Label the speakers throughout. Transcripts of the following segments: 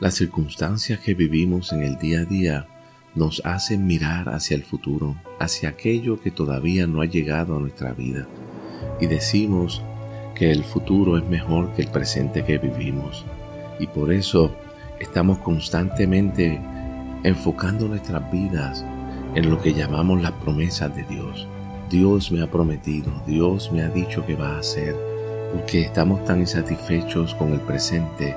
Speaker 1: Las circunstancias que vivimos en el día a día nos hacen mirar hacia el futuro, hacia aquello que todavía no ha llegado a nuestra vida. Y decimos que el futuro es mejor que el presente que vivimos. Y por eso estamos constantemente enfocando nuestras vidas en lo que llamamos las promesas de Dios. Dios me ha prometido, Dios me ha dicho que va a hacer, porque estamos tan insatisfechos con el presente.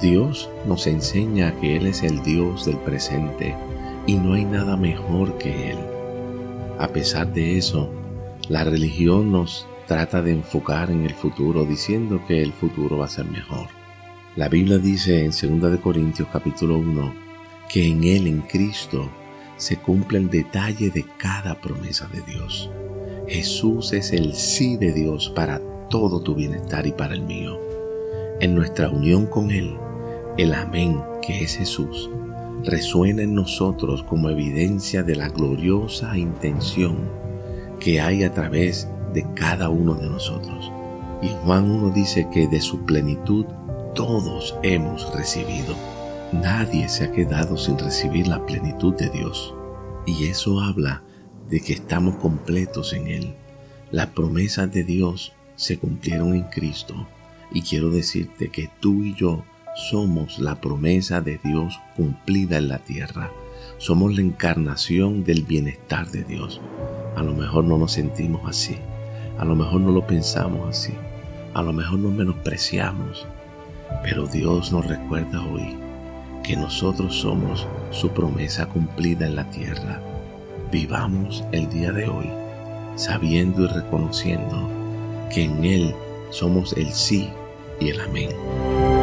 Speaker 1: Dios nos enseña que Él es el Dios del presente y no hay nada mejor que Él. A pesar de eso, la religión nos trata de enfocar en el futuro diciendo que el futuro va a ser mejor. La Biblia dice en 2 Corintios capítulo 1 que en Él, en Cristo, se cumple el detalle de cada promesa de Dios. Jesús es el sí de Dios para todo tu bienestar y para el mío. En nuestra unión con Él, el amén que es Jesús resuena en nosotros como evidencia de la gloriosa intención que hay a través de cada uno de nosotros. Y Juan 1 dice que de su plenitud todos hemos recibido. Nadie se ha quedado sin recibir la plenitud de Dios. Y eso habla de que estamos completos en Él. Las promesas de Dios se cumplieron en Cristo. Y quiero decirte que tú y yo somos la promesa de Dios cumplida en la tierra. Somos la encarnación del bienestar de Dios. A lo mejor no nos sentimos así. A lo mejor no lo pensamos así. A lo mejor nos menospreciamos. Pero Dios nos recuerda hoy que nosotros somos su promesa cumplida en la tierra. Vivamos el día de hoy sabiendo y reconociendo que en Él somos el sí y el amén.